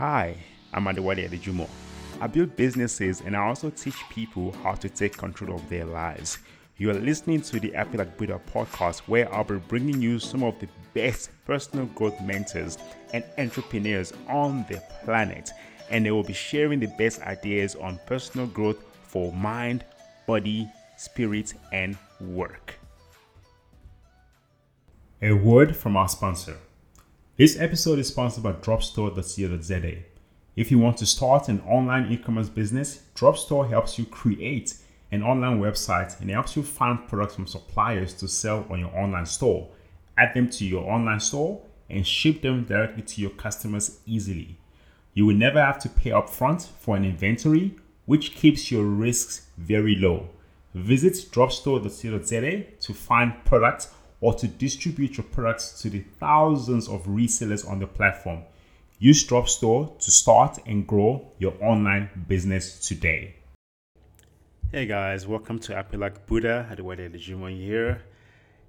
Hi, I'm Adewale Adejumo. I build businesses and I also teach people how to take control of their lives. You are listening to the Like Buddha podcast, where I'll be bringing you some of the best personal growth mentors and entrepreneurs on the planet, and they will be sharing the best ideas on personal growth for mind, body, spirit, and work. A word from our sponsor. This episode is sponsored by dropstore.co.za. If you want to start an online e-commerce business, Dropstore helps you create an online website and helps you find products from suppliers to sell on your online store, add them to your online store, and ship them directly to your customers easily. You will never have to pay upfront for an inventory, which keeps your risks very low. Visit dropstore.co.za to find products or to distribute your products to the thousands of resellers on the platform. Use Dropstore to start and grow your online business today. Hey guys, welcome to Like Buddha Adewale Adejumo here.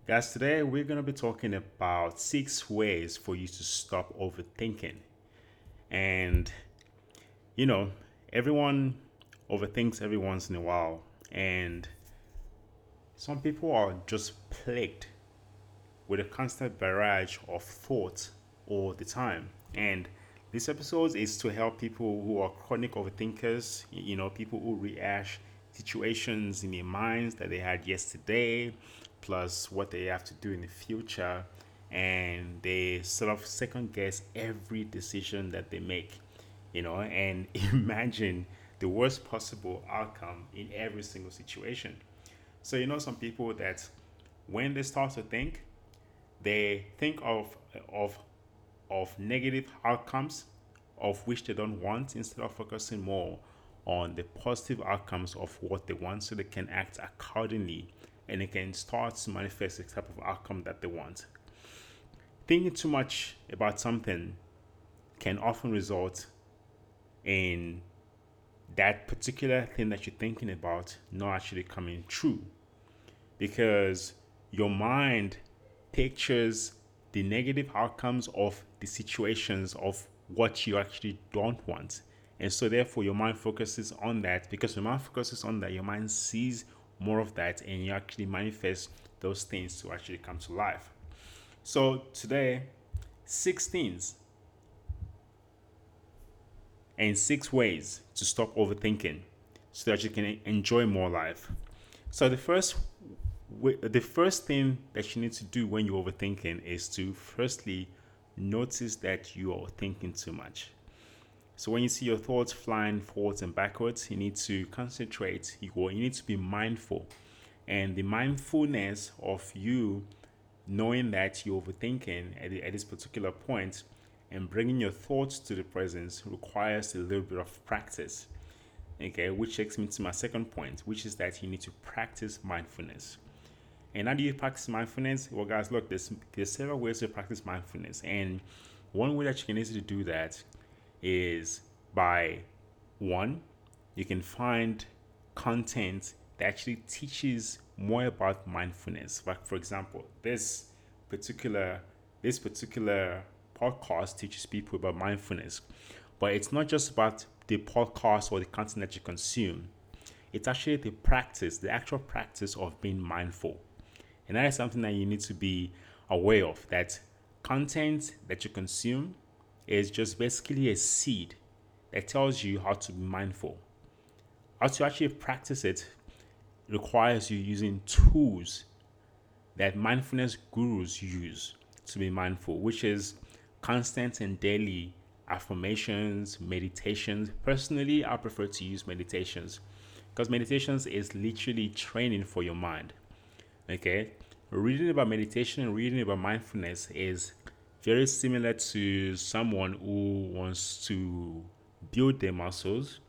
Guys, today we're going to be talking about six ways for you to stop overthinking. And you know, everyone overthinks every once in a while, and some people are just plagued with a constant barrage of thoughts all the time. And this episode is to help people who are chronic overthinkers, you know, people who rehash situations in their minds that they had yesterday, plus what they have to do in the future, and they sort of second guess every decision that they make, you know, and imagine the worst possible outcome in every single situation. So, you know, some people that when they start to think, they think of of of negative outcomes of which they don't want instead of focusing more on the positive outcomes of what they want so they can act accordingly and they can start to manifest the type of outcome that they want. Thinking too much about something can often result in that particular thing that you're thinking about not actually coming true because your mind pictures the negative outcomes of the situations of what you actually don't want. And so, therefore, your mind focuses on that because your mind focuses on that, your mind sees more of that, and you actually manifest those things to actually come to life. So, today, six things and six ways to stop overthinking so that you can enjoy more life. So, the first the first thing that you need to do when you're overthinking is to firstly notice that you are thinking too much. So when you see your thoughts flying forwards and backwards, you need to concentrate. You, you need to be mindful, and the mindfulness of you knowing that you're overthinking at, at this particular point and bringing your thoughts to the present requires a little bit of practice. Okay, which takes me to my second point, which is that you need to practice mindfulness. And how do you practice mindfulness? Well, guys, look, there's, there's several ways to practice mindfulness. And one way that you can easily do that is by one, you can find content that actually teaches more about mindfulness. Like for example, this particular this particular podcast teaches people about mindfulness. But it's not just about the podcast or the content that you consume. It's actually the practice, the actual practice of being mindful. And that is something that you need to be aware of that content that you consume is just basically a seed that tells you how to be mindful. How to actually practice it requires you using tools that mindfulness gurus use to be mindful, which is constant and daily affirmations, meditations. Personally, I prefer to use meditations because meditations is literally training for your mind. Okay, reading about meditation and reading about mindfulness is very similar to someone who wants to build their muscles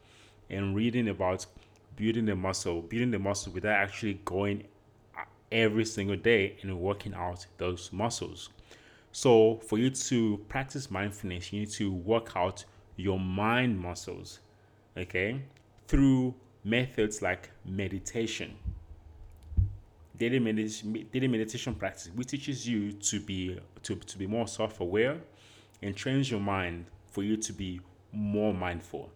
and reading about building the muscle, building the muscle without actually going uh, every single day and working out those muscles. So, for you to practice mindfulness, you need to work out your mind muscles, okay, through methods like meditation daily meditation, daily meditation practice, which teaches you to be to, to be more self-aware and trains your mind for you to be more mindful.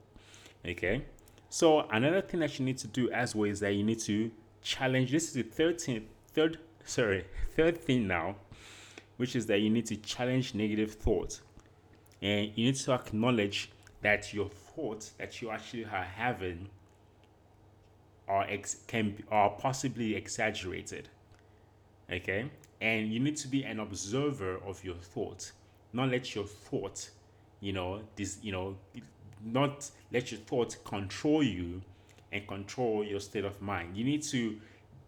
Okay. So another thing that you need to do as well is that you need to challenge. This is the third thing, third sorry, third thing now, which is that you need to challenge negative thoughts, and you need to acknowledge that your thoughts that you actually are having are ex- can are possibly exaggerated. Okay, and you need to be an observer of your thoughts, not let your thoughts, you know, this, you know, not let your thoughts control you and control your state of mind. You need to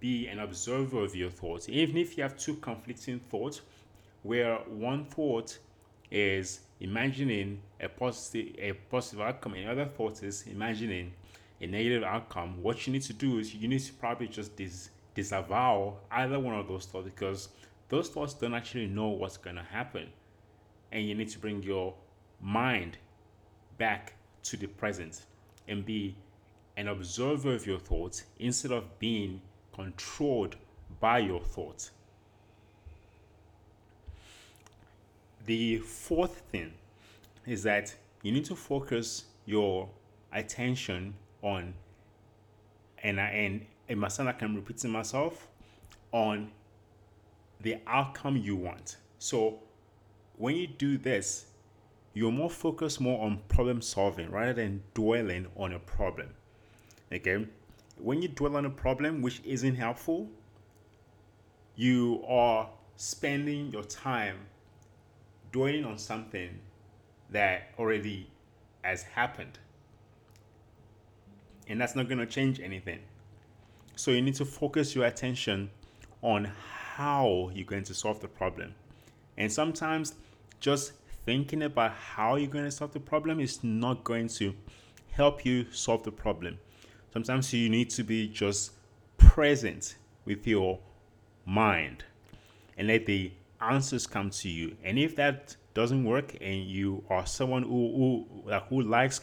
be an observer of your thoughts, even if you have two conflicting thoughts, where one thought is imagining a positive a positive outcome, and other thought is imagining a negative outcome. What you need to do is you need to probably just dis- disavow either one of those thoughts because those thoughts don't actually know what's gonna happen, and you need to bring your mind back to the present and be an observer of your thoughts instead of being controlled by your thoughts. The fourth thing is that you need to focus your attention on, and I, and it must sound like I'm repeating myself, on the outcome you want. So when you do this, you're more focused more on problem solving rather than dwelling on a problem. Okay? When you dwell on a problem which isn't helpful, you are spending your time dwelling on something that already has happened. And that's not going to change anything. So you need to focus your attention on how you're going to solve the problem. And sometimes just thinking about how you're going to solve the problem is not going to help you solve the problem. Sometimes you need to be just present with your mind and let the answers come to you. And if that doesn't work and you are someone who who, who likes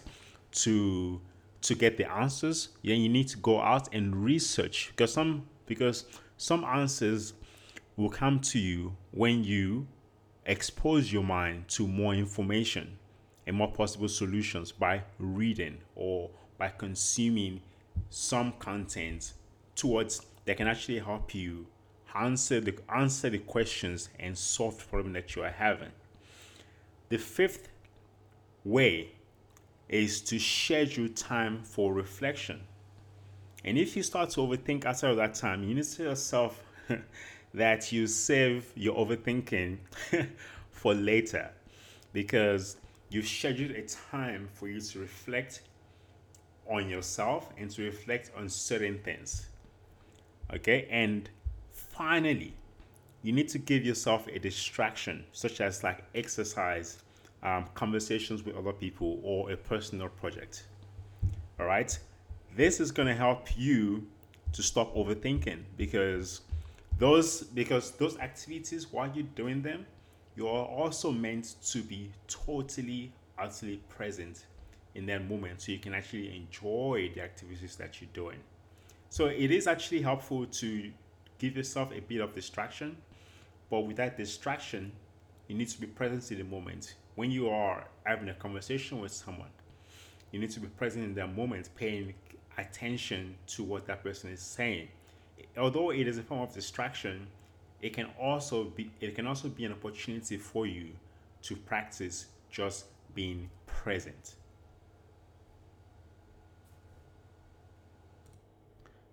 to to get the answers, then you need to go out and research because some because some answers will come to you when you expose your mind to more information and more possible solutions by reading or by consuming some content towards that can actually help you answer the answer the questions and solve the problem that you are having. The fifth way is to schedule time for reflection. And if you start to overthink outside of that time, you need to yourself that you save your overthinking for later because you've scheduled a time for you to reflect on yourself and to reflect on certain things. Okay, and finally, you need to give yourself a distraction, such as like exercise, um, conversations with other people, or a personal project. All right, this is going to help you to stop overthinking because those because those activities while you're doing them you are also meant to be totally utterly present in that moment so you can actually enjoy the activities that you're doing. So it is actually helpful to give yourself a bit of distraction but with that distraction you need to be present in the moment when you are having a conversation with someone you need to be present in that moment paying attention to what that person is saying although it is a form of distraction, it can also be it can also be an opportunity for you to practice just being present.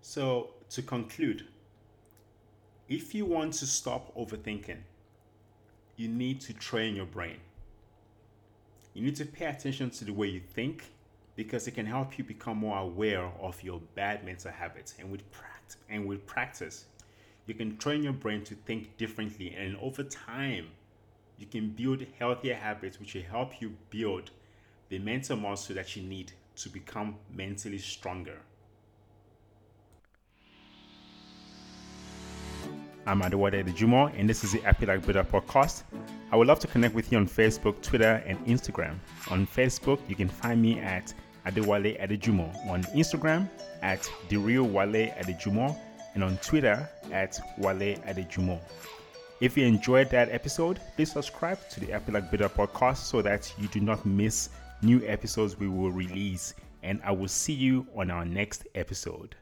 So, to conclude, if you want to stop overthinking, you need to train your brain. You need to pay attention to the way you think because it can help you become more aware of your bad mental habits. And with practice, and with practice, you can train your brain to think differently. And over time, you can build healthier habits which will help you build the mental muscle that you need to become mentally stronger. I'm Adewale Adejumo, and this is the Like Builder podcast. I would love to connect with you on Facebook, Twitter, and Instagram. On Facebook, you can find me at Adewale Adejumo. On Instagram, at The Real Wale Adejumo. And on Twitter, at Wale Adejumo. If you enjoyed that episode, please subscribe to the Like Builder podcast so that you do not miss new episodes we will release. And I will see you on our next episode.